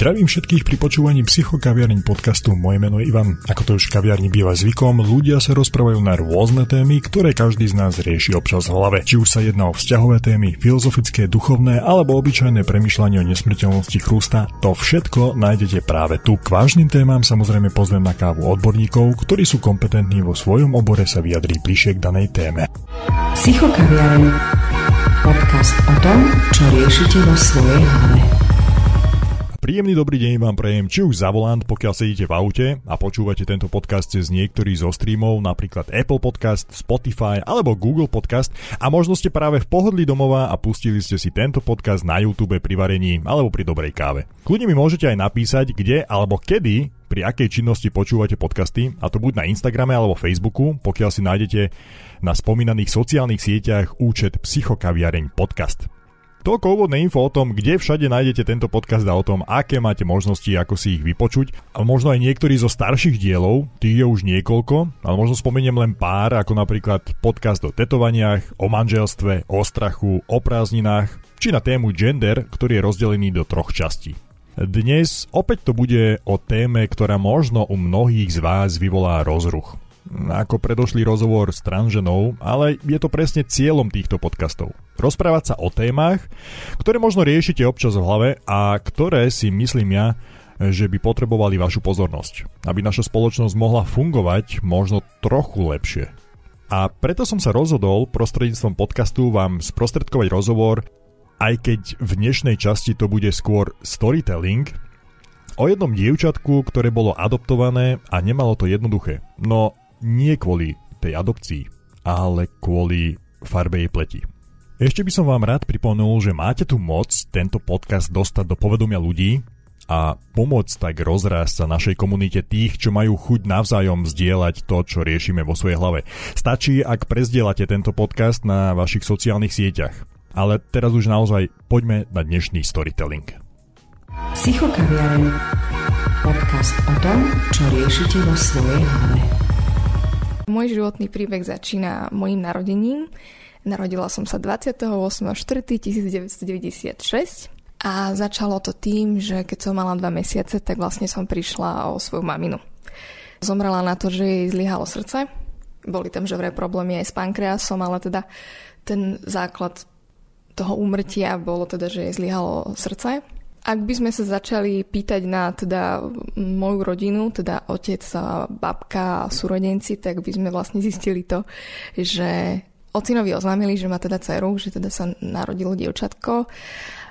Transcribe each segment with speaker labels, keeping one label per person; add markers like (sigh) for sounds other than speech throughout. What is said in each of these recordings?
Speaker 1: Zdravím všetkých pri počúvaní psychokaviarní podcastu. Moje meno je Ivan. Ako to už v kaviarni býva zvykom, ľudia sa rozprávajú na rôzne témy, ktoré každý z nás rieši občas v hlave. Či už sa jedná o vzťahové témy, filozofické, duchovné alebo obyčajné premyšľanie o nesmrteľnosti chrústa, to všetko nájdete práve tu. K vážnym témam samozrejme pozvem na kávu odborníkov, ktorí sú kompetentní vo svojom obore sa vyjadriť bližšie k danej téme.
Speaker 2: Psychokaviareň. Podcast o tom, čo riešite vo svojej hlave.
Speaker 1: Príjemný dobrý deň vám prejem, či už za volant, pokiaľ sedíte v aute a počúvate tento podcast cez niektorý zo streamov, napríklad Apple Podcast, Spotify alebo Google Podcast a možno ste práve v pohodlí domova a pustili ste si tento podcast na YouTube pri varení alebo pri dobrej káve. Kľudne mi môžete aj napísať, kde alebo kedy pri akej činnosti počúvate podcasty, a to buď na Instagrame alebo Facebooku, pokiaľ si nájdete na spomínaných sociálnych sieťach účet Psychokaviareň podcast. Toľko úvodné info o tom, kde všade nájdete tento podcast a o tom, aké máte možnosti, ako si ich vypočuť. A možno aj niektorí zo starších dielov, tých je už niekoľko, ale možno spomeniem len pár, ako napríklad podcast o tetovaniach, o manželstve, o strachu, o prázdninách, či na tému gender, ktorý je rozdelený do troch častí. Dnes opäť to bude o téme, ktorá možno u mnohých z vás vyvolá rozruch ako predošlý rozhovor s tranženou, ale je to presne cieľom týchto podcastov. Rozprávať sa o témach, ktoré možno riešite občas v hlave a ktoré si myslím ja, že by potrebovali vašu pozornosť, aby naša spoločnosť mohla fungovať možno trochu lepšie. A preto som sa rozhodol prostredníctvom podcastu vám sprostredkovať rozhovor, aj keď v dnešnej časti to bude skôr storytelling, o jednom dievčatku, ktoré bolo adoptované a nemalo to jednoduché. No nie kvôli tej adopcii, ale kvôli farbe jej pleti. Ešte by som vám rád pripomenul, že máte tu moc tento podcast dostať do povedomia ľudí a pomôcť tak rozrásť sa našej komunite tých, čo majú chuť navzájom zdieľať to, čo riešime vo svojej hlave. Stačí, ak prezdielate tento podcast na vašich sociálnych sieťach. Ale teraz už naozaj poďme na dnešný storytelling.
Speaker 2: Psychokaviareň. Podcast o tom, čo riešite vo svojej hlave.
Speaker 3: Môj životný príbeh začína mojim narodením. Narodila som sa 28.4.1996 a začalo to tým, že keď som mala dva mesiace, tak vlastne som prišla o svoju maminu. Zomrela na to, že jej zlyhalo srdce. Boli tam že problémy aj s pankreasom, ale teda ten základ toho úmrtia bolo teda, že jej zlyhalo srdce ak by sme sa začali pýtať na teda moju rodinu, teda otec, babka a súrodenci, tak by sme vlastne zistili to, že ocinovi oznámili, že má teda dceru, že teda sa narodilo dievčatko.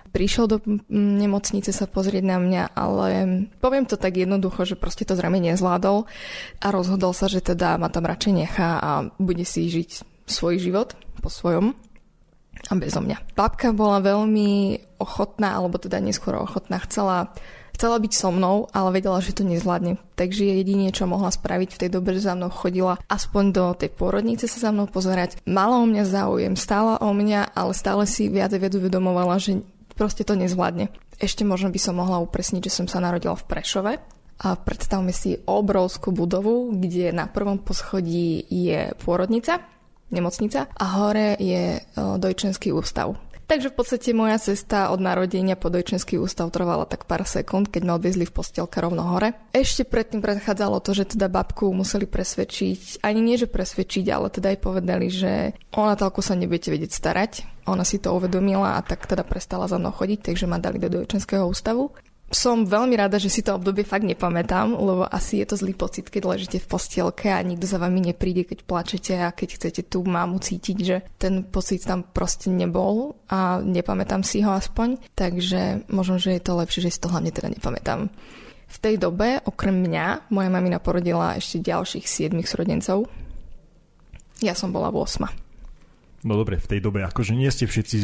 Speaker 3: Prišiel do nemocnice sa pozrieť na mňa, ale poviem to tak jednoducho, že proste to zrejme nezvládol a rozhodol sa, že teda ma tam radšej nechá a bude si žiť svoj život po svojom a bezo mňa. Babka bola veľmi ochotná, alebo teda neskôr ochotná, chcela, chcela byť so mnou, ale vedela, že to nezvládne. Takže jedine, čo mohla spraviť v tej dobe, že za mnou chodila aspoň do tej pôrodnice sa za mnou pozerať. Mala o mňa záujem, stála o mňa, ale stále si viac a viac uvedomovala, že proste to nezvládne. Ešte možno by som mohla upresniť, že som sa narodila v Prešove, a predstavme si obrovskú budovu, kde na prvom poschodí je pôrodnica, nemocnica a hore je dojčenský ústav. Takže v podstate moja cesta od narodenia po dojčenský ústav trvala tak pár sekúnd, keď ma odviezli v postielke rovno hore. Ešte predtým predchádzalo to, že teda babku museli presvedčiť, ani nie, že presvedčiť, ale teda aj povedali, že ona toľko sa nebudete vedieť starať. Ona si to uvedomila a tak teda prestala za mnou chodiť, takže ma dali do dojčenského ústavu som veľmi rada, že si to obdobie fakt nepamätám, lebo asi je to zlý pocit, keď ležíte v postielke a nikto za vami nepríde, keď plačete a keď chcete tú mámu cítiť, že ten pocit tam proste nebol a nepamätám si ho aspoň. Takže možno, že je to lepšie, že si to hlavne teda nepamätám. V tej dobe, okrem mňa, moja mamina porodila ešte ďalších 7 súrodencov. Ja som bola 8.
Speaker 1: No dobre, v tej dobe, akože nie ste všetci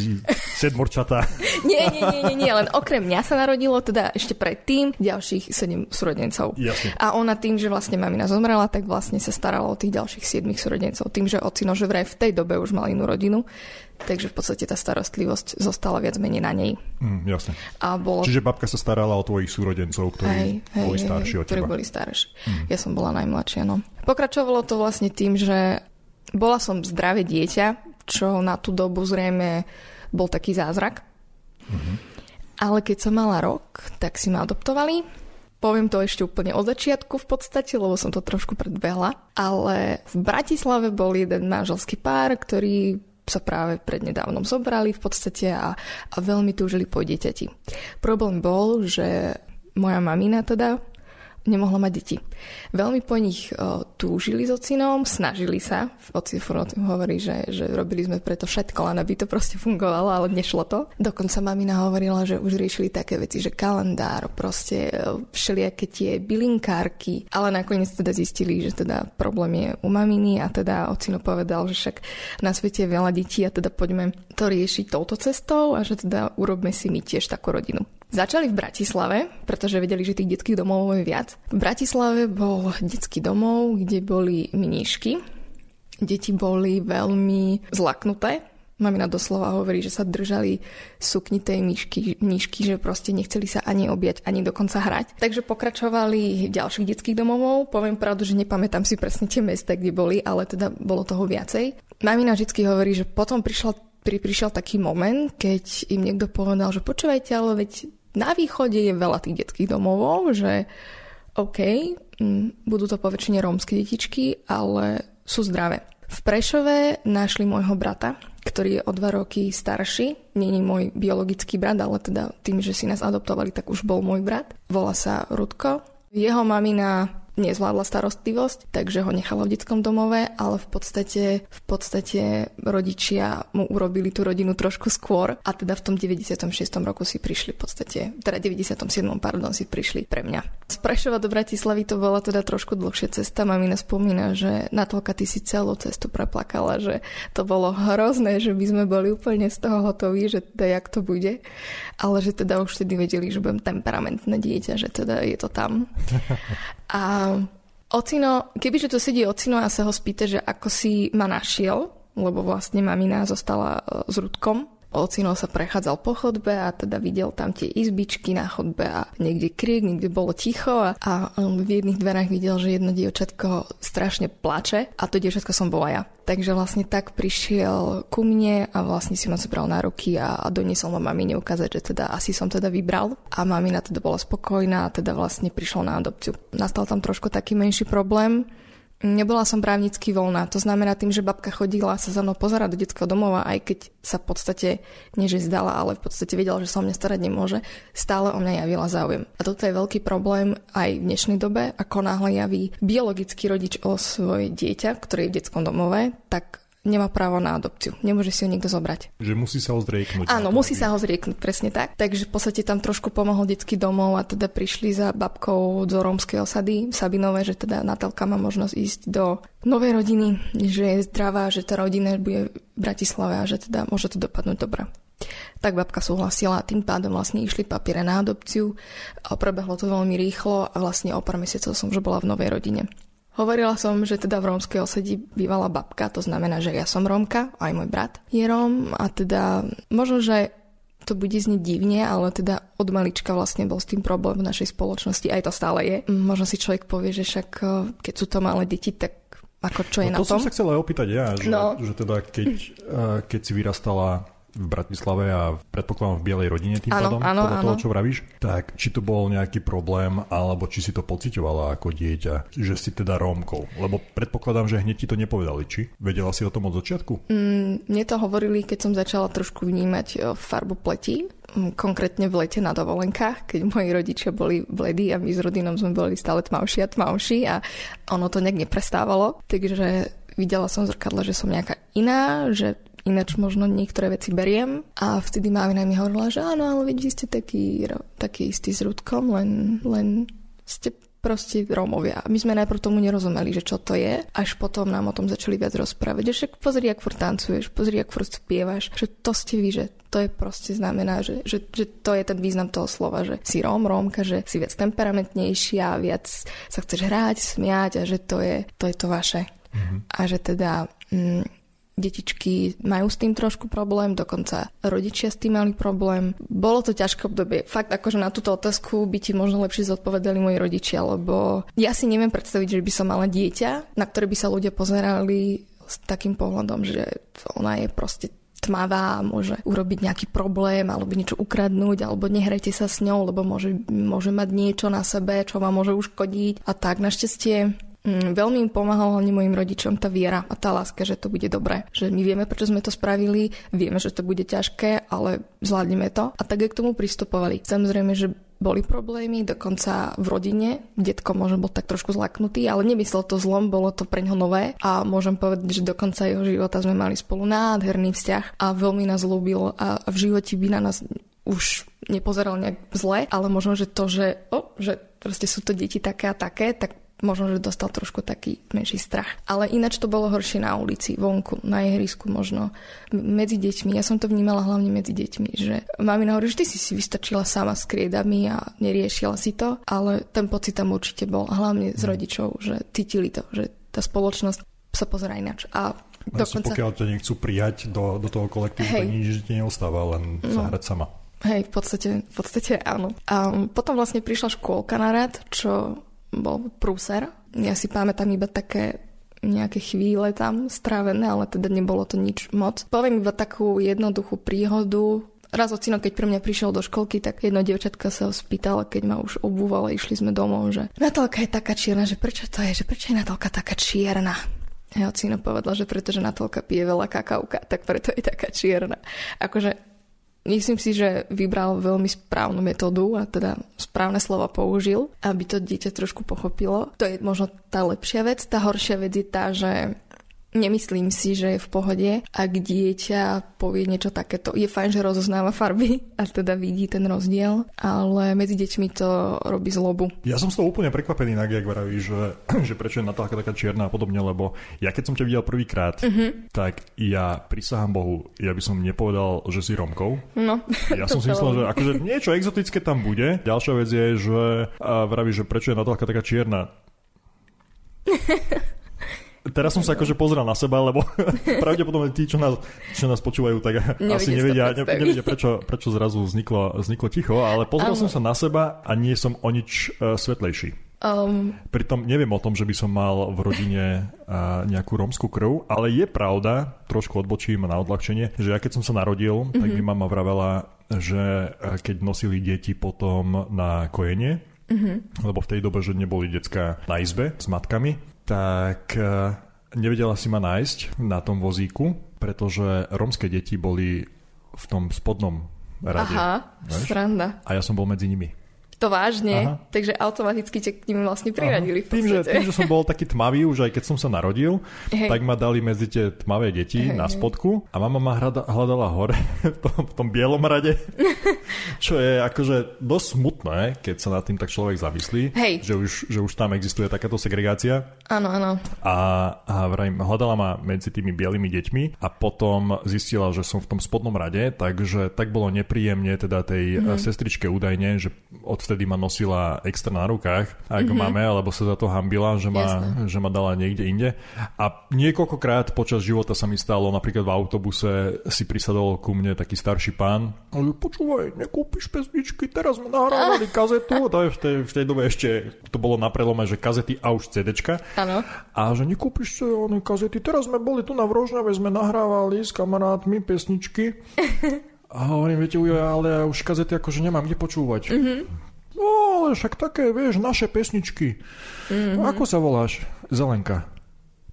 Speaker 1: sedmorčatá. (laughs)
Speaker 3: nie, nie, nie, nie, nie, len okrem mňa sa narodilo, teda ešte predtým ďalších sedem súrodencov.
Speaker 1: Jasne.
Speaker 3: A ona tým, že vlastne mamina zomrela, tak vlastne sa starala o tých ďalších siedmých súrodencov. Tým, že ocino, že vraj v tej dobe už mal inú rodinu, takže v podstate tá starostlivosť zostala viac menej na nej.
Speaker 1: Mm, jasne.
Speaker 3: A bolo...
Speaker 1: Čiže babka sa starala o tvojich súrodencov, ktorí hej, hej, boli starší hej, od
Speaker 3: ktorí
Speaker 1: teba.
Speaker 3: boli starší. Mm. Ja som bola najmladšia, no. Pokračovalo to vlastne tým, že bola som zdravé dieťa, čo na tú dobu zrejme bol taký zázrak. Mm-hmm. Ale keď som mala rok, tak si ma adoptovali. Poviem to ešte úplne od začiatku v podstate, lebo som to trošku predbehla. Ale v Bratislave bol jeden manželský pár, ktorý sa práve prednedávnom zobrali v podstate a, a veľmi túžili po dieťati. Problém bol, že moja mamina teda nemohla mať deti. Veľmi po nich o, túžili s ocinom, snažili sa. Oci hovorí, že, že robili sme preto všetko, len aby to proste fungovalo, ale nešlo to. Dokonca mamina hovorila, že už riešili také veci, že kalendár, proste všelijaké tie bylinkárky, ale nakoniec teda zistili, že teda problém je u maminy a teda ocino povedal, že však na svete je veľa detí a teda poďme to riešiť touto cestou a že teda urobme si my tiež takú rodinu. Začali v Bratislave, pretože vedeli, že tých detských domov je viac. V Bratislave bol detský domov, kde boli mníšky. Deti boli veľmi zlaknuté. Mamina doslova hovorí, že sa držali suknitej myšky, myšky, že proste nechceli sa ani objať, ani dokonca hrať. Takže pokračovali v ďalších detských domovov. Poviem pravdu, že nepamätám si presne tie mesta, kde boli, ale teda bolo toho viacej. Mamina vždy hovorí, že potom prišla pri, prišiel taký moment, keď im niekto povedal, že počúvajte, ale veď na východe je veľa tých detských domovov, že OK, m, budú to poväčšine rómske detičky, ale sú zdravé. V Prešove našli môjho brata, ktorý je o dva roky starší. Není môj biologický brat, ale teda tým, že si nás adoptovali, tak už bol môj brat. Volá sa Rudko. Jeho mamina nezvládla starostlivosť, takže ho nechala v detskom domove, ale v podstate, v podstate rodičia mu urobili tú rodinu trošku skôr a teda v tom 96. roku si prišli v podstate, teda 97. pardon, si prišli pre mňa. Z Prešova do Bratislavy to bola teda trošku dlhšia cesta. Mamina spomína, že Natolka ty si celú cestu preplakala, že to bolo hrozné, že by sme boli úplne z toho hotoví, že teda jak to bude, ale že teda už vtedy vedeli, že budem temperamentné dieťa, že teda je to tam. (laughs) A ocino, kebyže to sedí ocino a sa ho spýta, že ako si ma našiel, lebo vlastne mamina zostala e, s Rudkom, Ocino sa prechádzal po chodbe a teda videl tam tie izbičky na chodbe a niekde krík, niekde bolo ticho a, a v jedných dverách videl, že jedno dievčatko strašne plače a to dievčatko som bola ja. Takže vlastne tak prišiel ku mne a vlastne si ma zobral na ruky a, a doniesol ma mamine ukázať, že teda asi som teda vybral a mamina teda bola spokojná a teda vlastne prišla na adopciu. Nastal tam trošku taký menší problém, Nebola som právnicky voľná, to znamená tým, že babka chodila sa za mnou pozerať do detského domova, aj keď sa v podstate, nie zdala, ale v podstate vedela, že sa o mňa starať nemôže, stále o mňa javila záujem. A toto je veľký problém aj v dnešnej dobe, ako náhle javí biologický rodič o svoje dieťa, ktoré je v detskom domove, tak nemá právo na adopciu. Nemôže si ho nikto zobrať.
Speaker 1: Že musí sa ho zrieknúť.
Speaker 3: Áno, musí sa ho zrieknúť, presne tak. Takže v podstate tam trošku pomohol detský domov a teda prišli za babkou do rómskej osady Sabinové, že teda Natelka má možnosť ísť do novej rodiny, že je zdravá, že tá rodina bude v Bratislave a že teda môže to dopadnúť dobre. Tak babka súhlasila a tým pádom vlastne išli papiere na adopciu. A prebehlo to veľmi rýchlo a vlastne o pár mesiacov som už bola v novej rodine. Hovorila som, že teda v rómskej osedi bývala babka, to znamená, že ja som Rómka, aj môj brat je Róm a teda možno, že to bude znieť divne, ale teda od malička vlastne bol s tým problém v našej spoločnosti, aj to stále je. Možno si človek povie, že však eh, keď sú to malé deti, tak ako čo je
Speaker 1: no,
Speaker 3: na
Speaker 1: to
Speaker 3: tom?
Speaker 1: To som sa chcela opýtať ja, že,
Speaker 3: no.
Speaker 1: že teda keď, eh, keď si vyrastala v Bratislave a predpokladám v bielej rodine tým
Speaker 3: áno,
Speaker 1: pádom,
Speaker 3: áno,
Speaker 1: podľa
Speaker 3: áno.
Speaker 1: toho, čo vravíš, tak či to bol nejaký problém, alebo či si to pocitovala ako dieťa, že si teda Rómkou. Lebo predpokladám, že hneď ti to nepovedali, či? Vedela si o tom od začiatku?
Speaker 3: Mm, mne to hovorili, keď som začala trošku vnímať e, farbu pleti, konkrétne v lete na dovolenkách, keď moji rodičia boli bledí a my s rodinom sme boli stále tmavší a tmavší a ono to nejak neprestávalo. Takže videla som v zrkadle, že som nejaká iná, že ináč možno niektoré veci beriem a vtedy mamina mi hovorila, že áno, ale veď vy ste taký, taký istý s Rudkom, len, len ste proste Rómovia. My sme najprv tomu nerozumeli, že čo to je, až potom nám o tom začali viac rozprávať. Že však pozri, ak furt tancuješ, pozri, ak furt spievaš, že to ste vy, že to je proste znamená, že, že, že to je ten význam toho slova, že si Róm, Rómka, že si viac temperamentnejšia, viac sa chceš hrať, smiať a že to je to, je to vaše. Mm-hmm. A že teda mm, detičky majú s tým trošku problém, dokonca rodičia s tým mali problém. Bolo to ťažké obdobie. Fakt akože na túto otázku by ti možno lepšie zodpovedali moji rodičia, lebo ja si neviem predstaviť, že by som mala dieťa, na ktoré by sa ľudia pozerali s takým pohľadom, že ona je proste tmavá, môže urobiť nejaký problém, alebo niečo ukradnúť, alebo nehrajte sa s ňou, lebo môže, môže mať niečo na sebe, čo vám môže uškodiť. A tak našťastie Mm, veľmi im pomáhala hlavne mojim rodičom tá viera a tá láska, že to bude dobré. Že my vieme, prečo sme to spravili, vieme, že to bude ťažké, ale zvládneme to. A tak k tomu pristupovali. Samozrejme, že boli problémy, dokonca v rodine. Detko možno bol tak trošku zlaknutý, ale nemyslel to zlom, bolo to pre ňo nové a môžem povedať, že do konca jeho života sme mali spolu nádherný vzťah a veľmi nás ľúbil a v živote by na nás už nepozeral nejak zle, ale možno, že to, že, oh, že proste sú to deti také a také, tak možno, že dostal trošku taký menší strach. Ale ináč to bolo horšie na ulici, vonku, na ihrisku možno, medzi deťmi. Ja som to vnímala hlavne medzi deťmi, že mami hovorí, že ty si si vystačila sama s kriedami a neriešila si to, ale ten pocit tam určite bol, hlavne z hm. rodičov, že cítili to, že tá spoločnosť sa pozera ináč. A
Speaker 1: Dokonca... Pokiaľ ťa nechcú prijať do, do toho kolektívu, tak nič ti neostáva, len no. sa hrať sama.
Speaker 3: Hej, v podstate, v podstate áno. A potom vlastne prišla škôlka na rad, čo bol prúser. Ja si pamätám iba také nejaké chvíle tam strávené, ale teda nebolo to nič moc. Poviem iba takú jednoduchú príhodu. Raz ocino, keď pre mňa prišiel do školky, tak jedno dievčatka sa ho spýtala, keď ma už obúvala, išli sme domov, že Natálka je taká čierna, že prečo to je, že prečo je Natálka taká čierna? Ja ocino povedala, že pretože Natálka pije veľa kakauka, tak preto je taká čierna. Akože Myslím si, že vybral veľmi správnu metódu a teda správne slova použil, aby to dieťa trošku pochopilo. To je možno tá lepšia vec. Tá horšia vec je tá, že Nemyslím si, že je v pohode, ak dieťa povie niečo takéto. Je fajn, že rozoznáva farby a teda vidí ten rozdiel, ale medzi deťmi to robí zlobu.
Speaker 1: Ja som z toho úplne prekvapený, Nagi, ak vraví, že, (clears throat) že prečo je Natálka taká čierna a podobne, lebo ja keď som ťa videl prvýkrát, uh-huh. tak ja prisahám Bohu, ja by som nepovedal, že si Romkou.
Speaker 3: No,
Speaker 1: ja som si myslel, že akože niečo exotické tam bude. Ďalšia vec je, že vraví, že prečo je Natálka taká čierna. (laughs) Teraz som sa akože pozrel na seba, lebo (laughs) pravdepodobne tí, čo nás, čo nás počúvajú, tak Nevedie asi nevedia, ne, nevedia prečo, prečo zrazu vzniklo, vzniklo ticho, ale pozrel ano. som sa na seba a nie som o nič uh, svetlejší. Um... Pritom neviem o tom, že by som mal v rodine uh, nejakú rómskú krv, ale je pravda, trošku odbočím na odľahčenie, že ja keď som sa narodil, mm-hmm. tak mi mama vravela, že keď nosili deti potom na kojenie, mm-hmm. lebo v tej dobe, že neboli decka na izbe s matkami, tak e, nevedela si ma nájsť na tom vozíku, pretože rómske deti boli v tom spodnom rade.
Speaker 3: Aha, vieš? sranda.
Speaker 1: A ja som bol medzi nimi.
Speaker 3: To vážne? Aha. Takže automaticky ťa k ním vlastne priradili v
Speaker 1: tým že, tým, že som bol taký tmavý už aj keď som sa narodil, Hej. tak ma dali medzi tie tmavé deti Hej. na spodku a mama ma hľadala hore (laughs) v tom, v tom bielom rade, (laughs) čo je akože dosť smutné, keď sa nad tým tak človek zamyslí, Hej. Že, už, že už tam existuje takáto segregácia.
Speaker 3: Áno, áno.
Speaker 1: A, a vrajím, hľadala ma medzi tými bielými deťmi a potom zistila, že som v tom spodnom rade, takže tak bolo nepríjemne teda tej mm. sestričke údajne, že od odvtedy ma nosila extra na rukách, ak mm-hmm. máme, alebo sa za to hambila, že ma, že ma dala niekde inde. A niekoľkokrát počas života sa mi stalo, napríklad v autobuse si prisadol ku mne taký starší pán. A že počúvaj, nekúpiš pesničky, teraz sme nahrávali kazetu. To je v tej, v tej dobe ešte, to bolo na prelome, že kazety a už CDčka.
Speaker 3: Áno.
Speaker 1: A že nekúpiš si one kazety, teraz sme boli tu na Vrožňave, sme nahrávali s kamarátmi pesničky. (laughs) A hovorím, viete, ujo, ale ja už kazety akože nemám kde počúvať. Mm-hmm. No, však také, vieš, naše pesničky. Mm-hmm. Ako sa voláš, Zelenka?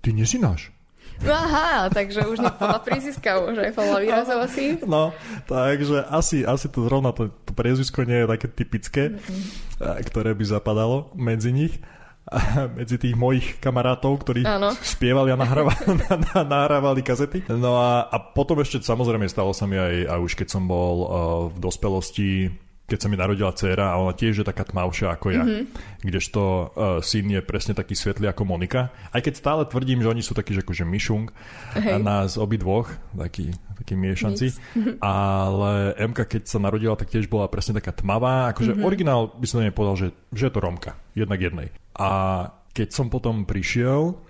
Speaker 1: Ty nie si náš.
Speaker 3: No aha, takže už nepodľa príziska, už aj podľa výrazov asi.
Speaker 1: No, takže asi, asi to zrovna to, to priezvisko nie je také typické, mm-hmm. ktoré by zapadalo medzi nich (laughs) medzi tých mojich kamarátov, ktorí ano. spievali a nahrávali, (laughs) nahrávali kazety. No a, a potom ešte samozrejme stalo sa mi aj, aj už keď som bol uh, v dospelosti keď sa mi narodila dcéra a ona tiež je taká tmavšia ako ja. Mm-hmm. Kdežto uh, syn je presne taký svetlý ako Monika. Aj keď stále tvrdím, že oni sú takí, že akože myšung hey. nás obidvoch, takí, takí miešanci. Ale Emka, keď sa narodila, tak tiež bola presne taká tmavá. Akože mm-hmm. originál by som nepovedal, že, že je to Romka. Jednak jednej. A keď som potom prišiel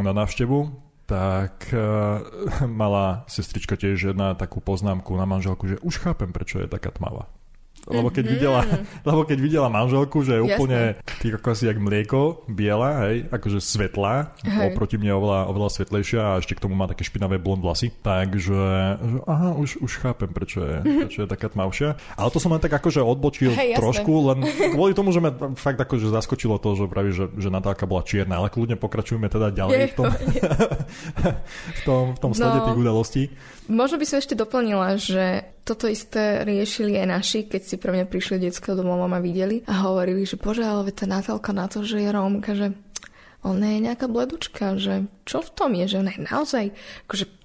Speaker 1: na návštevu, tak uh, (laughs) mala sestrička tiež jedna takú poznámku na manželku, že už chápem, prečo je taká tmavá. Lebo keď, videla, (laughs) lebo keď videla manželku, že je úplne ty ako asi jak mlieko, biela, hej, akože svetlá, hej. oproti mne oveľa, oveľa svetlejšia a ešte k tomu má také špinavé blond vlasy. Takže, že, aha, už, už chápem, prečo je, prečo je taká tmavšia. Ale to som len tak akože odbočil hej, trošku, len kvôli tomu, že ma fakt akože zaskočilo to, že praví, že, že Natálka bola čierna, ale kľudne pokračujeme teda ďalej (laughs) v tom, v tom, v tom slede no, tých udalostí.
Speaker 3: Možno by som ešte doplnila, že toto isté riešili aj naši, keď si pre mňa prišli detského domov a videli a hovorili, že bože, ale tá Natálka na to, že je Rómka, že ona je nejaká bledučka, že čo v tom je, že ona je naozaj akože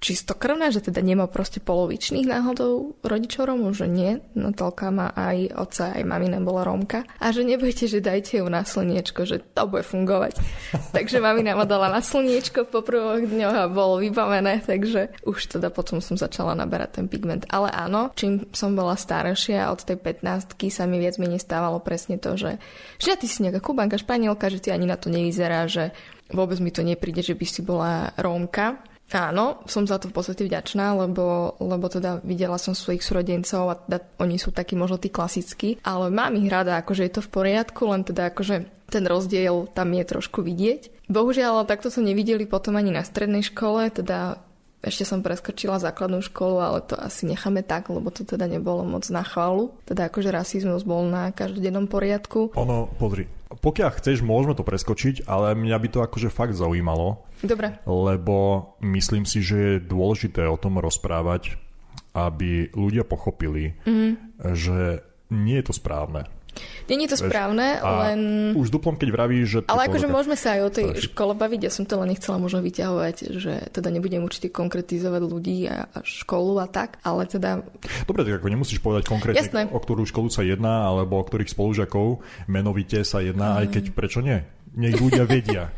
Speaker 3: čistokrvná, že teda nemá proste polovičných náhodou rodičov Rómov, že nie. Natálka má aj oca, aj mamina bola Rómka. A že nebojte, že dajte ju na slniečko, že to bude fungovať. (laughs) takže mamina ma dala na slniečko po prvoch dňoch a bolo vybavené, takže už teda potom som začala naberať ten pigment. Ale áno, čím som bola staršia, od tej 15 sa mi viac menej stávalo presne to, že, že ty si nejaká kubanka, španielka, že ty ani na to nevyzerá, že vôbec mi to nepríde, že by si bola Rómka Áno, som za to v podstate vďačná, lebo, lebo teda videla som svojich súrodencov a teda oni sú takí možno tí klasickí, ale mám ich rada, akože je to v poriadku, len teda akože ten rozdiel tam je trošku vidieť. Bohužiaľ, takto som nevideli potom ani na strednej škole, teda ešte som preskočila základnú školu, ale to asi necháme tak, lebo to teda nebolo moc na chválu. Teda akože rasizmus bol na každodennom poriadku.
Speaker 1: Ono, pozri, pokiaľ chceš, môžeme to preskočiť, ale mňa by to akože fakt zaujímalo.
Speaker 3: Dobre.
Speaker 1: Lebo myslím si, že je dôležité o tom rozprávať, aby ľudia pochopili, mm. že nie je to správne.
Speaker 3: Není to správne, a len...
Speaker 1: Už duplom, keď vraví, že...
Speaker 3: Ale akože môžeme sa aj o tej starší. škole baviť, ja som to len nechcela možno vyťahovať, že teda nebudem určite konkretizovať ľudí a, a školu a tak, ale teda...
Speaker 1: Dobre, tak ako nemusíš povedať konkrétne, Jasné. o ktorú školu sa jedná, alebo o ktorých spolužiakov menovite sa jedná, mm. aj keď prečo nie? Nech ľudia vedia.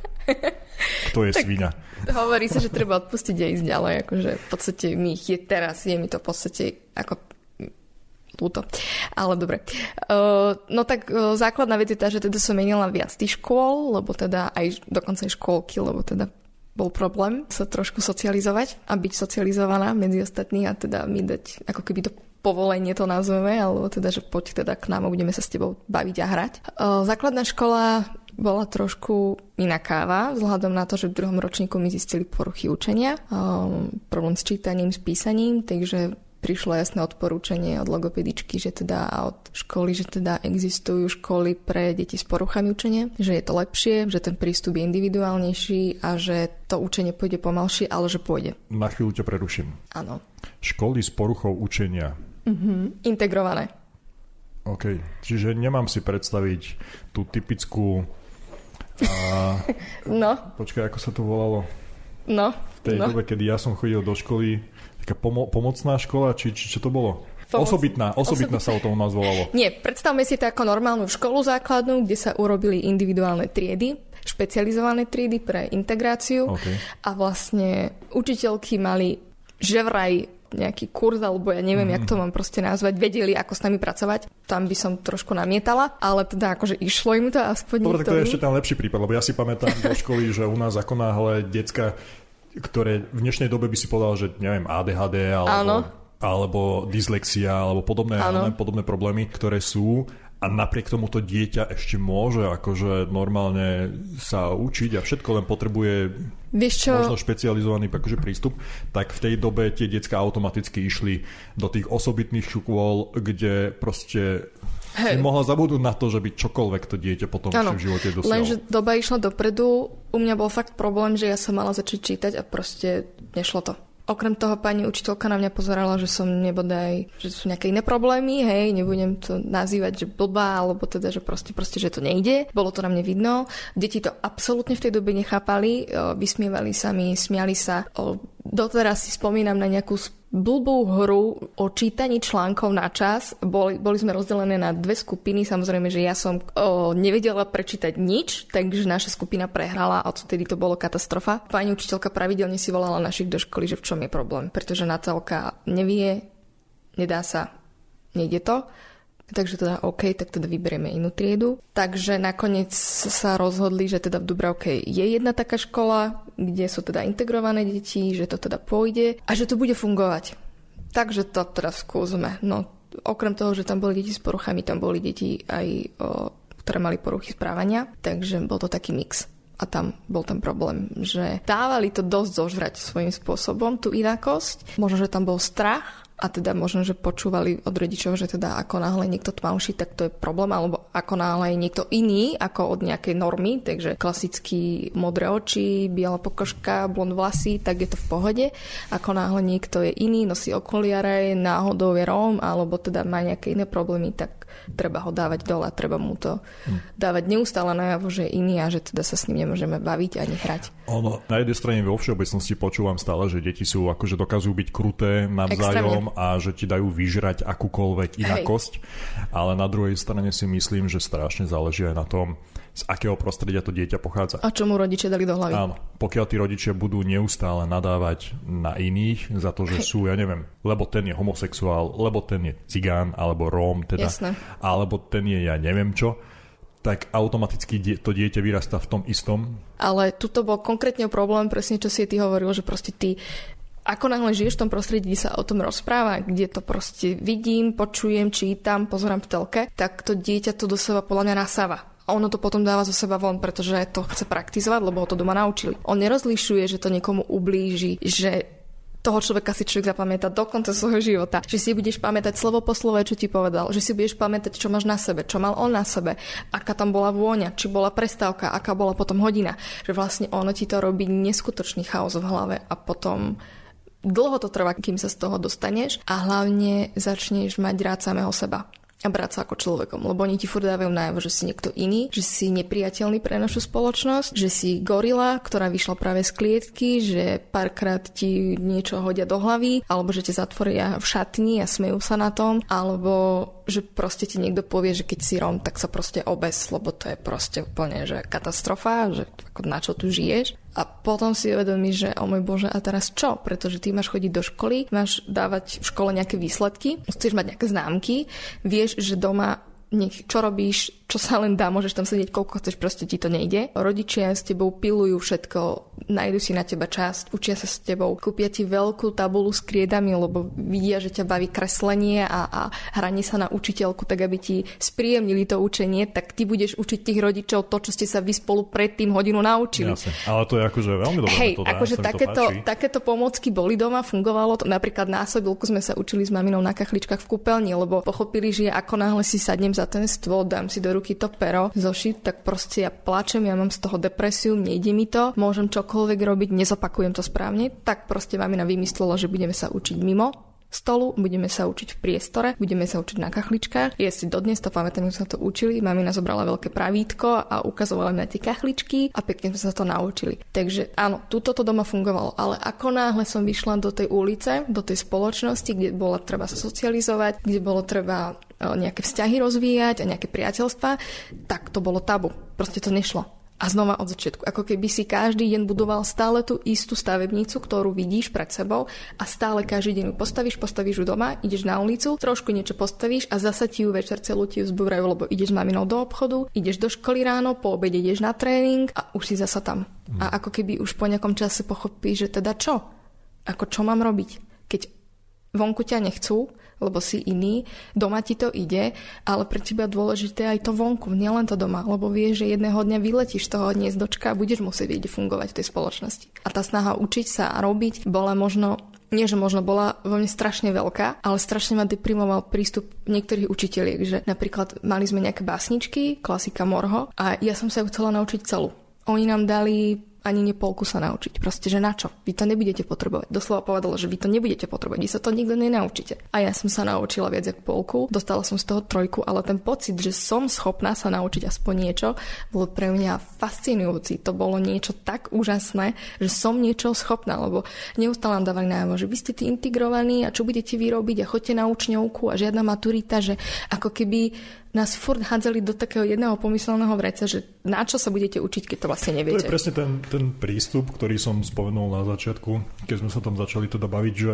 Speaker 1: Kto je (laughs) tak svíňa?
Speaker 3: Hovorí sa, že treba odpustiť a ísť ďalej. Akože v podstate mi je teraz, je mi to v podstate ako Ľúto. Ale dobre. Uh, no tak uh, základná vec je tá, že teda som menila viac tých škôl, lebo teda aj dokonca aj škôlky, lebo teda bol problém sa trošku socializovať a byť socializovaná medzi ostatní a teda mi dať ako keby to povolenie to nazveme, alebo teda, že poď teda k nám a budeme sa s tebou baviť a hrať. Uh, základná škola bola trošku iná káva, vzhľadom na to, že v druhom ročníku mi zistili poruchy učenia, problém s čítaním, s písaním, takže prišlo jasné odporúčanie od logopedičky, že teda a od školy, že teda existujú školy pre deti s poruchami učenia, že je to lepšie, že ten prístup je individuálnejší a že to učenie pôjde pomalšie, ale že pôjde.
Speaker 1: Na chvíľu ťa preruším.
Speaker 3: Áno.
Speaker 1: Školy s poruchou učenia.
Speaker 3: Mhm. Integrované.
Speaker 1: OK, čiže nemám si predstaviť tú typickú... A... (laughs)
Speaker 3: no.
Speaker 1: Počkaj, ako sa to volalo?
Speaker 3: No.
Speaker 1: V tej
Speaker 3: no.
Speaker 1: dobe, kedy ja som chodil do školy, taká pomo- pomocná škola, či, či čo to bolo? Pomoc... Osobitná, osobitná sa o tom nás volalo.
Speaker 3: Nie, predstavme si to ako normálnu školu základnú, kde sa urobili individuálne triedy, špecializované triedy pre integráciu okay. a vlastne učiteľky mali že vraj nejaký kurz, alebo ja neviem, mm. jak to mám proste nazvať, vedeli, ako s nami pracovať. Tam by som trošku namietala, ale teda akože išlo im to aspoň
Speaker 1: Dobre, tak to je ešte ten lepší prípad, lebo ja si pamätám do školy, že u nás ako náhle decka ktoré v dnešnej dobe by si povedal, že neviem, ADHD alebo, Áno. alebo dyslexia alebo podobné, Áno. podobné problémy, ktoré sú a napriek tomu to dieťa ešte môže akože normálne sa učiť a všetko len potrebuje Vieš čo? možno špecializovaný akože prístup, tak v tej dobe tie detská automaticky išli do tých osobitných škôl, kde proste Hej. si mohla zabudnúť na to, že by čokoľvek to dieťa potom ano. v živote dosiahlo.
Speaker 3: Lenže doba išla dopredu, u mňa bol fakt problém, že ja som mala začať čítať a proste nešlo to. Okrem toho pani učiteľka na mňa pozerala, že som nebodaj, že sú nejaké iné problémy, hej, nebudem to nazývať, že blbá, alebo teda, že proste, proste, že to nejde. Bolo to na mne vidno. Deti to absolútne v tej dobe nechápali, vysmievali sa mi, smiali sa. Doteraz si spomínam na nejakú blbú hru o čítaní článkov na čas. Boli, boli sme rozdelené na dve skupiny. Samozrejme, že ja som o, nevedela prečítať nič, takže naša skupina prehrala a odtedy to bolo katastrofa. Pani učiteľka pravidelne si volala našich do školy, že v čom je problém. Pretože Natálka nevie, nedá sa, nejde to. Takže teda OK, tak teda vyberieme inú triedu. Takže nakoniec sa rozhodli, že teda v Dubravke je jedna taká škola, kde sú teda integrované deti, že to teda pôjde a že to bude fungovať. Takže to teraz skúsme. No Okrem toho, že tam boli deti s poruchami, tam boli deti aj, o, ktoré mali poruchy správania, takže bol to taký mix. A tam bol ten problém, že dávali to dosť zožrať svojím spôsobom, tú inakosť. Možno, že tam bol strach, a teda možno, že počúvali od rodičov, že teda ako náhle niekto tmavší, tak to je problém, alebo ako náhle je niekto iný ako od nejakej normy, takže klasický modré oči, biela pokožka, blond vlasy, tak je to v pohode. Ako náhle niekto je iný, nosí okuliare, náhodou je Róm, alebo teda má nejaké iné problémy, tak treba ho dávať dole a treba mu to hm. dávať neustále najavo, že je iný a že teda sa s ním nemôžeme baviť ani hrať.
Speaker 1: Ono, na jednej strane vo všeobecnosti počúvam stále, že deti sú akože dokazujú byť kruté navzájom a že ti dajú vyžrať akúkoľvek inakosť, Hej. ale na druhej strane si myslím, že strašne záleží aj na tom, z akého prostredia to dieťa pochádza.
Speaker 3: A čo mu rodičia dali do hlavy?
Speaker 1: Áno, pokiaľ tí rodičia budú neustále nadávať na iných za to, že Hej. sú, ja neviem, lebo ten je homosexuál, lebo ten je cigán, alebo róm, teda,
Speaker 3: Jasné.
Speaker 1: alebo ten je ja neviem čo, tak automaticky to dieťa vyrastá v tom istom.
Speaker 3: Ale tuto bol konkrétne problém, presne čo si ty hovoril, že proste ty ako náhle žiješ v tom prostredí, sa o tom rozpráva, kde to proste vidím, počujem, čítam, pozerám v telke, tak to dieťa to do seba podľa mňa nasáva. A ono to potom dáva zo seba von, pretože to chce praktizovať, lebo ho to doma naučili. On nerozlišuje, že to niekomu ublíži, že toho človeka si človek zapamätá do konca svojho života. Že si budeš pamätať slovo po slove, čo ti povedal. Že si budeš pamätať, čo máš na sebe, čo mal on na sebe, aká tam bola vôňa, či bola prestávka, aká bola potom hodina. Že vlastne ono ti to robí neskutočný chaos v hlave a potom Dlho to trvá, kým sa z toho dostaneš a hlavne začneš mať rád samého seba a brať sa ako človekom, lebo oni ti furt dávajú najavo, že si niekto iný, že si nepriateľný pre našu spoločnosť, že si gorila, ktorá vyšla práve z klietky, že párkrát ti niečo hodia do hlavy, alebo že ťa zatvoria v šatni a smejú sa na tom, alebo že proste ti niekto povie, že keď si Rom, tak sa proste obes, lebo to je proste úplne že katastrofa, že ako na čo tu žiješ. A potom si uvedomíš, že o môj Bože, a teraz čo? Pretože ty máš chodiť do školy, máš dávať v škole nejaké výsledky, chceš mať nejaké známky, vieš, že doma nech čo robíš, čo sa len dá, môžeš tam sedieť koľko chceš, proste ti to nejde. Rodičia s tebou pilujú všetko, nájdu si na teba časť, učia sa s tebou, kúpia ti veľkú tabulu s kriedami, lebo vidia, že ťa baví kreslenie a, a hranie sa na učiteľku, tak aby ti spríjemnili to učenie, tak ty budeš učiť tých rodičov to, čo ste sa vy spolu predtým hodinu naučili.
Speaker 1: Jasne. Ale to je akože veľmi dobré.
Speaker 3: Hej, akože takéto, takéto pomocky boli doma, fungovalo to. Napríklad násobilku sme sa učili s maminou na kachličkách v kúpeľni, lebo pochopili, že ako náhle si sadnem za ten stôl, dám si do ruky to pero, zošit, tak proste ja plačem, ja mám z toho depresiu, nejde mi to, môžem čokoľvek robiť, nezopakujem to správne, tak proste mamina vymyslela, že budeme sa učiť mimo stolu, budeme sa učiť v priestore, budeme sa učiť na kachličkách. Ja si dodnes to pamätám, že sa to učili. Mamina zobrala veľké pravítko a ukazovala mi na tie kachličky a pekne sme sa to naučili. Takže áno, túto to doma fungovalo, ale ako náhle som vyšla do tej ulice, do tej spoločnosti, kde bolo treba sa socializovať, kde bolo treba e, nejaké vzťahy rozvíjať a nejaké priateľstva, tak to bolo tabu. Proste to nešlo a znova od začiatku. Ako keby si každý deň budoval stále tú istú stavebnicu, ktorú vidíš pred sebou a stále každý deň ju postavíš, postavíš ju doma, ideš na ulicu, trošku niečo postavíš a zasa ti ju večer celú ti ju zbúrajú, lebo ideš s maminou do obchodu, ideš do školy ráno, po obede ideš na tréning a už si zasa tam. A ako keby už po nejakom čase pochopíš, že teda čo? Ako čo mám robiť? Keď vonku ťa nechcú, lebo si iný, doma ti to ide, ale pre teba dôležité aj to vonku, nielen to doma, lebo vieš, že jedného dňa vyletíš z toho hniezdočka a budeš musieť vedieť fungovať v tej spoločnosti. A tá snaha učiť sa a robiť bola možno nie, že možno bola vo mne strašne veľká, ale strašne ma deprimoval prístup niektorých učiteľiek, že napríklad mali sme nejaké básničky, klasika Morho, a ja som sa ju chcela naučiť celú. Oni nám dali ani nie polku sa naučiť. Proste, že na čo? Vy to nebudete potrebovať. Doslova povedala, že vy to nebudete potrebovať, vy sa to nikto nenaučíte. A ja som sa naučila viac ako polku, dostala som z toho trojku, ale ten pocit, že som schopná sa naučiť aspoň niečo, bol pre mňa fascinujúci. To bolo niečo tak úžasné, že som niečo schopná, lebo neustále nám dávali najavo, že vy ste tí integrovaní a čo budete vyrobiť a chodte na učňovku a žiadna maturita, že ako keby nás furt hádzali do takého jedného pomyselného vreca, že na čo sa budete učiť, keď to vlastne neviete.
Speaker 1: To je presne ten, ten prístup, ktorý som spomenul na začiatku, keď sme sa tam začali teda baviť, že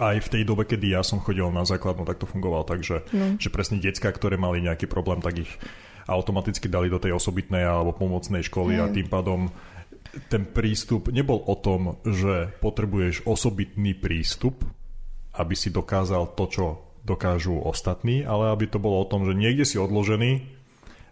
Speaker 1: aj v tej dobe, kedy ja som chodil na základnú, tak to fungovalo tak, že, no. že presne decka, ktoré mali nejaký problém, tak ich automaticky dali do tej osobitnej alebo pomocnej školy mm. a tým pádom ten prístup nebol o tom, že potrebuješ osobitný prístup, aby si dokázal to, čo dokážu ostatní, ale aby to bolo o tom, že niekde si odložený,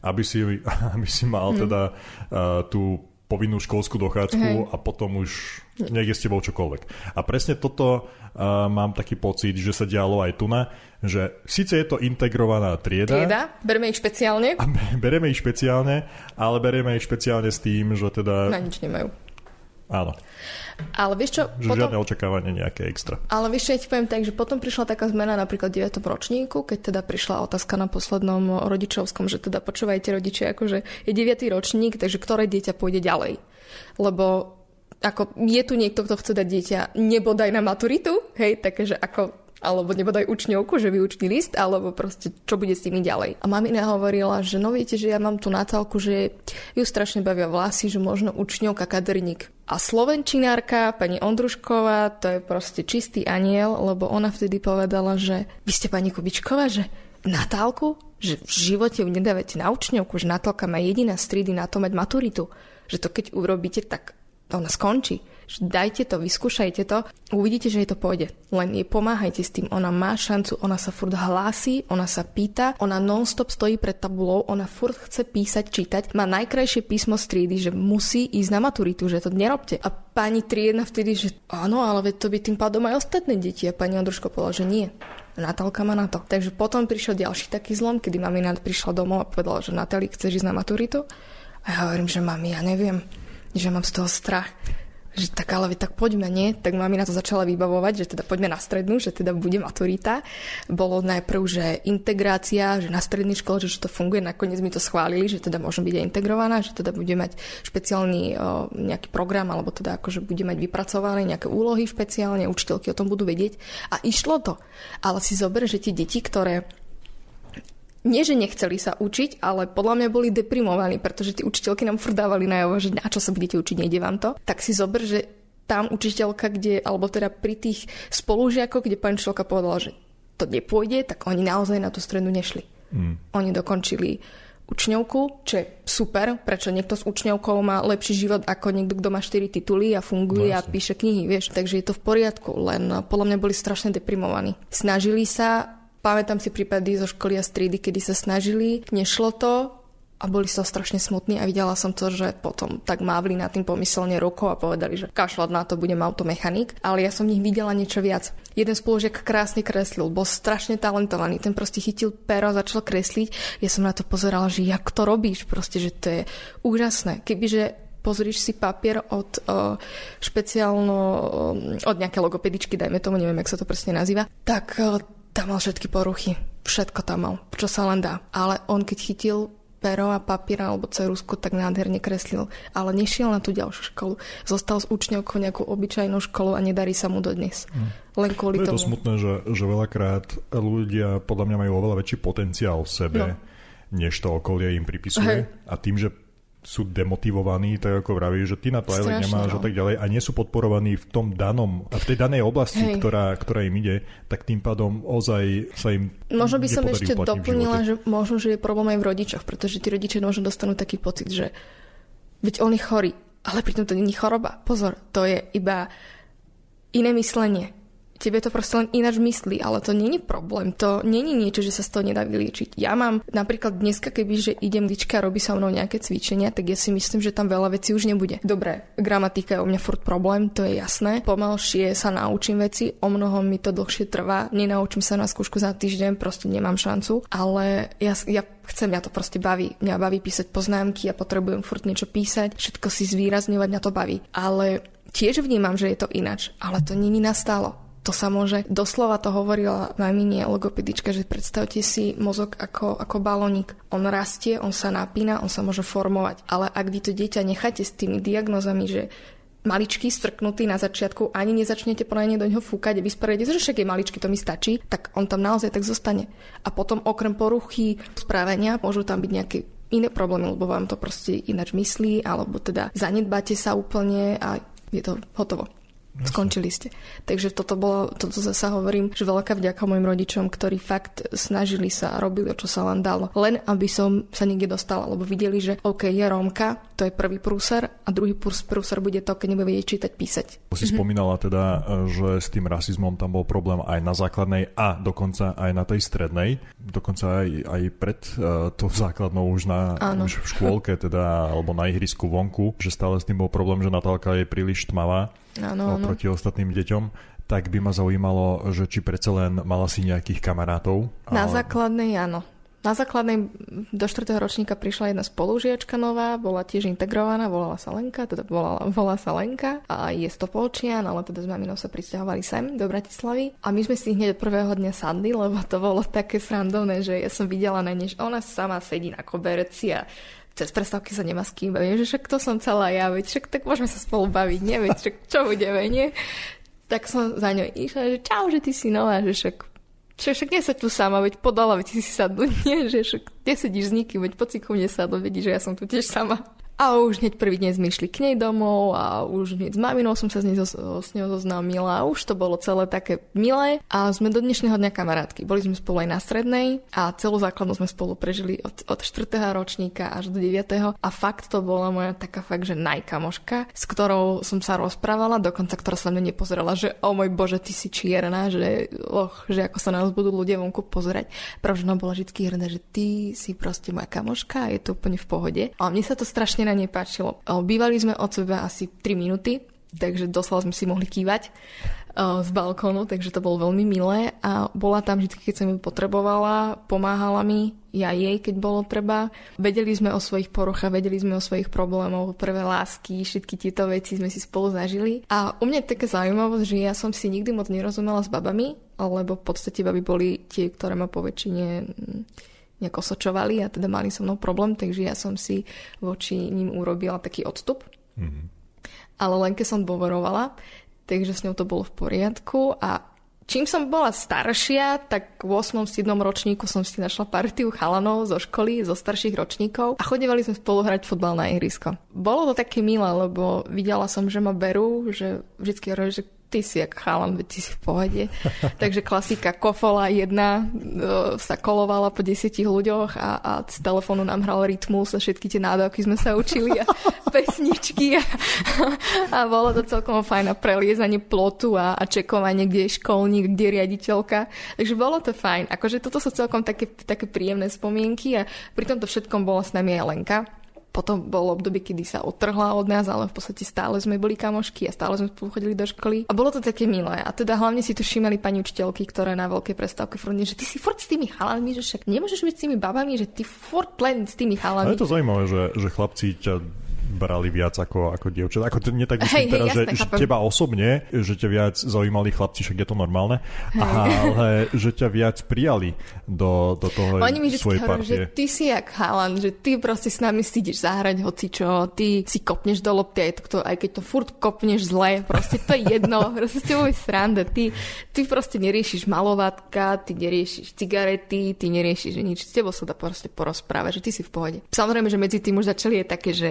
Speaker 1: aby si, (laughs) aby si mal mm. teda uh, tú povinnú školskú dochádzku Hej. a potom už niekde s tebou čokoľvek. A presne toto uh, mám taký pocit, že sa dialo aj tu na, že síce je to integrovaná trieda.
Speaker 3: Trieda, bereme ich špeciálne.
Speaker 1: A (laughs) bereme ich špeciálne, ale bereme ich špeciálne s tým, že teda...
Speaker 3: Na nič nemajú.
Speaker 1: Áno.
Speaker 3: Ale vieš čo?
Speaker 1: Že potom... Žiadne očakávanie nejaké extra.
Speaker 3: Ale vieš čo, ja ti poviem tak, že potom prišla taká zmena napríklad v 9. ročníku, keď teda prišla otázka na poslednom rodičovskom, že teda počúvajte rodičia, akože je 9. ročník, takže ktoré dieťa pôjde ďalej. Lebo ako je tu niekto, kto chce dať dieťa nebodaj na maturitu, hej, takže ako alebo nebodaj učňovku, že vyučný list, alebo proste čo bude s nimi ďalej. A mamina hovorila, že no viete, že ja mám tu Natálku, že ju strašne bavia vlasy, že možno učňovka kaderník. A slovenčinárka, pani Ondrušková, to je proste čistý aniel, lebo ona vtedy povedala, že vy ste pani Kubičková, že Natálku, že v živote ju nedávate na učňovku, že Natálka má jediná striedy na to mať maturitu. Že to keď urobíte, tak ona skončí dajte to, vyskúšajte to, uvidíte, že jej to pôjde. Len jej pomáhajte s tým, ona má šancu, ona sa furt hlási, ona sa pýta, ona non-stop stojí pred tabulou, ona furt chce písať, čítať, má najkrajšie písmo z triedy, že musí ísť na maturitu, že to nerobte. A pani triedna vtedy, že áno, ale to by tým pádom aj ostatné deti. A pani Ondruško povedala, že nie. Natálka má na to. Takže potom prišiel ďalší taký zlom, kedy mamina prišla domov a povedala, že Natáli, chceš ísť na maturitu? A ja hovorím, že mami, ja neviem, že mám z toho strach že tak ale tak poďme, nie? Tak mami na to začala vybavovať, že teda poďme na strednú, že teda bude maturita. Bolo najprv, že integrácia, že na strednej škole, že, že to funguje, nakoniec mi to schválili, že teda môžem byť integrovaná, že teda bude mať špeciálny o, nejaký program, alebo teda akože bude mať vypracované nejaké úlohy špeciálne, učiteľky o tom budú vedieť. A išlo to. Ale si zober, že tie deti, ktoré nie, že nechceli sa učiť, ale podľa mňa boli deprimovaní, pretože tí učiteľky nám furt dávali najavo, že na čo sa budete učiť, nejde vám to. Tak si zober, že tam učiteľka, kde, alebo teda pri tých spolužiakoch, kde pani učiteľka povedala, že to nepôjde, tak oni naozaj na tú strednú nešli. Mm. Oni dokončili učňovku, čo je super, prečo niekto s učňovkou má lepší život ako niekto, kto má 4 tituly a funguje no, a píše knihy, vieš. Takže je to v poriadku, len podľa mňa boli strašne deprimovaní. Snažili sa Pamätám si prípady zo školy a striedy, kedy sa snažili, nešlo to a boli sa strašne smutní a videla som to, že potom tak mávli na tým pomyselne rukou a povedali, že kašľať na to, budem automechanik. Ale ja som v nich videla niečo viac. Jeden spolužiak krásne kreslil, bol strašne talentovaný, ten proste chytil pero a začal kresliť. Ja som na to pozerala, že jak to robíš, proste, že to je úžasné. Kebyže pozrieš si papier od uh, špeciálno, uh, od nejaké logopedičky, dajme tomu, neviem, jak sa to presne nazýva, tak uh, tam mal všetky poruchy. Všetko tam mal, čo sa len dá. Ale on keď chytil pero a papier alebo cerusku, tak nádherne kreslil. Ale nešiel na tú ďalšiu školu. Zostal s učňovkou nejakú obyčajnú školu a nedarí sa mu dodnes. Hmm. Len kvôli
Speaker 1: to
Speaker 3: tomu.
Speaker 1: Je to smutné, že, že veľakrát ľudia podľa mňa majú oveľa väčší potenciál v sebe, no. než to okolie im pripisuje. Hej. A tým, že sú demotivovaní, tak ako vraví, že ty na to aj nemáš no. a tak ďalej a nie sú podporovaní v tom danom, v tej danej oblasti, ktorá, ktorá im ide, tak tým pádom ozaj sa im
Speaker 3: Možno by som ešte doplnila, že možno, že je problém aj v rodičoch, pretože tí rodičia možno dostanú taký pocit, že veď on je chorý, ale pritom to není choroba. Pozor, to je iba iné myslenie tebe to proste len ináč myslí, ale to není problém. To není niečo, že sa z toho nedá vyliečiť. Ja mám napríklad dneska, keby že idem dička a robí sa mnou nejaké cvičenia, tak ja si myslím, že tam veľa vecí už nebude. Dobre, gramatika je u mňa furt problém, to je jasné. Pomalšie sa naučím veci, o mnoho mi to dlhšie trvá, nenaučím sa na skúšku za týždeň, proste nemám šancu, ale ja, ja chcem, ja to proste baví. Mňa baví písať poznámky, ja potrebujem furt niečo písať, všetko si zvýrazňovať, mňa to baví. Ale tiež vnímam, že je to inač, ale to není nastálo to sa môže, doslova to hovorila mamine logopedička, že predstavte si mozog ako, ako balónik. On rastie, on sa napína, on sa môže formovať. Ale ak vy to dieťa necháte s tými diagnozami, že maličký, strknutý na začiatku, ani nezačnete poradne do ňoho fúkať a vysporiadať, že však je maličký, to mi stačí, tak on tam naozaj tak zostane. A potom okrem poruchy správania môžu tam byť nejaké iné problémy, lebo vám to proste ináč myslí, alebo teda zanedbáte sa úplne a je to hotovo. Skončili ste. Takže toto bolo, toto zase hovorím, že veľká vďaka mojim rodičom, ktorí fakt snažili sa robili, čo sa len dalo. Len aby som sa niekde dostala, lebo videli, že OK, je Rómka, to je prvý prúser a druhý prúser bude to, keď nebude vedieť čítať, písať.
Speaker 1: Si mm-hmm. spomínala teda, že s tým rasizmom tam bol problém aj na základnej a dokonca aj na tej strednej. Dokonca aj, aj pred uh, tou základnou už, na, už v škôlke teda, alebo na ihrisku vonku, že stále s tým bol problém, že Natálka je príliš tmavá
Speaker 3: áno,
Speaker 1: oproti áno. ostatným deťom tak by ma zaujímalo, že či predsa len mala si nejakých kamarátov.
Speaker 3: Na ale... základnej áno. Na základnej do 4. ročníka prišla jedna spolužiačka nová, bola tiež integrovaná, volala sa Lenka, teda volala, volala sa Lenka a je stopolčian, ale teda s maminou sa pristahovali sem do Bratislavy. A my sme si hneď od prvého dňa sadli, lebo to bolo také srandovné, že ja som videla na než ona sama sedí na koberci a cez prestávky sa nemá s kým baviť, že však to som celá ja, veď však tak môžeme sa spolu baviť, nie, veď čo budeme, nie? Tak som za ňou išla, že čau, že ty si nová, že však Čiže však nie sa tu sama, veď podala, veď si sadnú, (laughs) nie, že však kde sedíš s nikým, veď mne sadnú, vedí, že ja som tu tiež sama. A už hneď prvý deň sme išli k nej domov a už hneď s maminou som sa s, nej, s, ňou zoznámila už to bolo celé také milé a sme do dnešného dňa kamarátky. Boli sme spolu aj na strednej a celú základnú sme spolu prežili od, od 4. ročníka až do 9. A fakt to bola moja taká fakt, že najkamoška, s ktorou som sa rozprávala, dokonca ktorá sa mne nepozerala, že o môj bože, ty si čierna, že, oh, že ako sa nás budú ľudia vonku pozerať. Pravda, bola vždy hrdá, že ty si proste moja kamoška a je to úplne v pohode. A mne sa to strašne na nej páčilo. Bývali sme od seba asi 3 minúty, takže doslova sme si mohli kývať z balkónu, takže to bolo veľmi milé a bola tam vždy, keď som ju potrebovala, pomáhala mi, ja jej, keď bolo treba. Vedeli sme o svojich poruchách, vedeli sme o svojich problémoch, prvé lásky, všetky tieto veci sme si spolu zažili. A u mňa je taká zaujímavosť, že ja som si nikdy moc nerozumela s babami, lebo v podstate baby boli tie, ktoré ma po väčšine nejak osočovali a teda mali so mnou problém, takže ja som si voči ním urobila taký odstup. Mm-hmm. Ale len keď som dôverovala, takže s ňou to bolo v poriadku a čím som bola staršia, tak v 8. 7. ročníku som si našla partiu chalanov zo školy, zo starších ročníkov a chodevali sme spolu hrať futbal na ihrisko. Bolo to také milé, lebo videla som, že ma berú, že vždy hovorili, že ty si jak chalan, ty si v pohode. (laughs) Takže klasika Kofola jedna e, sa kolovala po desiatich ľuďoch a, a z telefónu nám hral rytmus a všetky tie nádavky sme sa učili a (laughs) pesničky a, a bolo to celkom fajn a preliezanie plotu a, a čekovanie, kde je školník, kde je riaditeľka. Takže bolo to fajn. Akože toto sú celkom také, také príjemné spomienky a pri tomto všetkom bola s nami aj Lenka potom bolo obdobie, kedy sa otrhla od nás, ale v podstate stále sme boli kamošky a stále sme spolu chodili do školy. A bolo to také milé. A teda hlavne si tu všímali pani učiteľky, ktoré na veľkej prestávke furt že ty si furt s tými chalami, že však nemôžeš byť s tými babami, že ty furt len s tými chalami.
Speaker 1: A je to zaujímavé, že, že chlapci ťa brali viac ako, ako dievčatá. Ako nie tak myslím hey, teraz, hey, že, že teba osobne, že ťa viac zaujímali chlapci, však je to normálne, hey. ale že ťa viac prijali do, do toho Oni mi svojej hovorili,
Speaker 3: že ty si jak halan, že ty proste s nami si ideš zahrať hoci čo, ty si kopneš do lopty, aj, to, aj keď to furt kopneš zle, proste to je jedno, (laughs) proste s tebou je sranda. Ty, ty proste neriešiš malovátka, ty neriešiš cigarety, ty neriešiš nič, s tebou sa dá proste porozprávať, že ty si v pohode. Samozrejme, že medzi tým už začali je také, že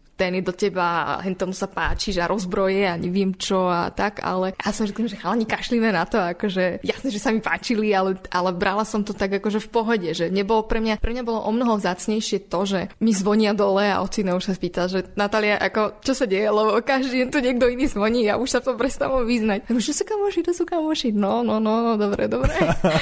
Speaker 3: ten je do teba a hen tomu sa páči, že rozbroje a neviem čo a tak, ale ja som řekla, že chalani kašlíme na to, akože jasne, že sa mi páčili, ale, ale brala som to tak akože v pohode, že nebolo pre mňa, pre mňa bolo o mnoho vzácnejšie to, že mi zvonia dole a ocina už sa spýta, že Natália, ako, čo sa deje, lebo každý deň tu niekto iný zvoní a už sa to prestávam vyznať. Že sú kamoši, to sú kamoši. No, no, no, no, dobre, dobre.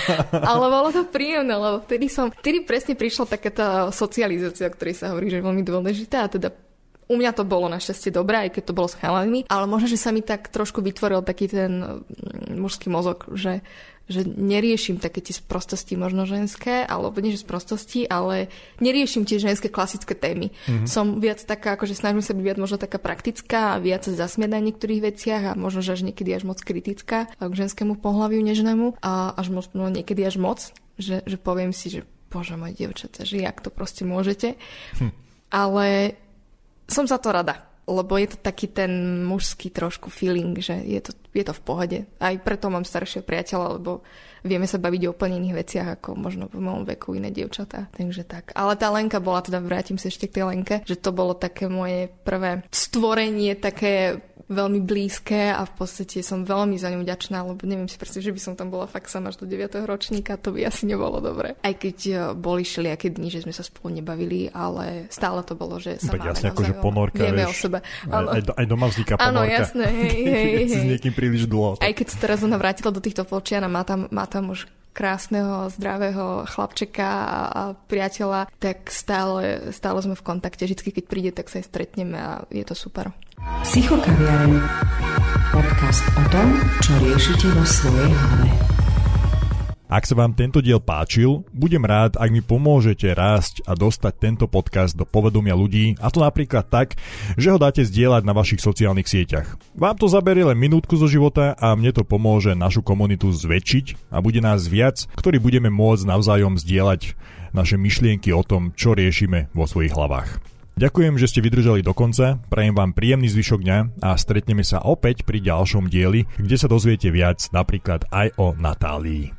Speaker 3: (laughs) ale bolo to príjemné, lebo vtedy som, vtedy presne prišla taká tá socializácia, o ktorej sa hovorí, že je veľmi dôležitá a teda u mňa to bolo našťastie dobré, aj keď to bolo s chalanmi, ale možno, že sa mi tak trošku vytvoril taký ten mm, mužský mozog, že, že neriešim také tie sprostosti možno ženské, alebo nie že sprostosti, ale neriešim tie ženské klasické témy. Mm-hmm. Som viac taká, akože snažím sa byť viac možno taká praktická a viac sa zasmiať na niektorých veciach a možno, že až niekedy až moc kritická k ženskému pohľaviu nežnému a až možno niekedy až moc, že, že poviem si, že bože môj dievčate, že jak to proste môžete. Hm. Ale som za to rada, lebo je to taký ten mužský trošku feeling, že je to je to v pohode. Aj preto mám staršieho priateľa, lebo vieme sa baviť o úplne iných veciach ako možno v mojom veku iné dievčatá. Takže tak. Ale tá Lenka bola, teda vrátim sa ešte k tej Lenke, že to bolo také moje prvé stvorenie, také veľmi blízke a v podstate som veľmi za ňu vďačná, lebo neviem si predstaviť, že by som tam bola fakt sama až do 9. ročníka, to by asi nebolo dobre. Aj keď e, boli všelijaké dni, že sme sa spolu nebavili, ale stále to bolo, že sa
Speaker 1: máme jasne, akože ponorka,
Speaker 3: vieme
Speaker 1: vieš,
Speaker 3: o sebe.
Speaker 1: Aj, aj, aj doma vzniká ponorka.
Speaker 3: Áno, jasné, hej, (laughs) hej, hej.
Speaker 1: s niekým príliš dlho.
Speaker 3: Aj keď sa teraz ona vrátila do týchto Polčian a má tam, má tam už krásneho, zdravého chlapčeka a, a priateľa, tak stále, stále sme v kontakte. Vždy, keď príde, tak sa aj stretneme a je to super.
Speaker 2: Psychokaviareň. Podcast o tom, čo riešite vo svojej hlave.
Speaker 1: Ak sa vám tento diel páčil, budem rád, ak mi pomôžete rásť a dostať tento podcast do povedomia ľudí, a to napríklad tak, že ho dáte zdieľať na vašich sociálnych sieťach. Vám to zaberie len minútku zo života a mne to pomôže našu komunitu zväčšiť a bude nás viac, ktorí budeme môcť navzájom zdieľať naše myšlienky o tom, čo riešime vo svojich hlavách. Ďakujem, že ste vydržali do konca, prajem vám príjemný zvyšok dňa a stretneme sa opäť pri ďalšom dieli, kde sa dozviete viac napríklad aj o Natálii.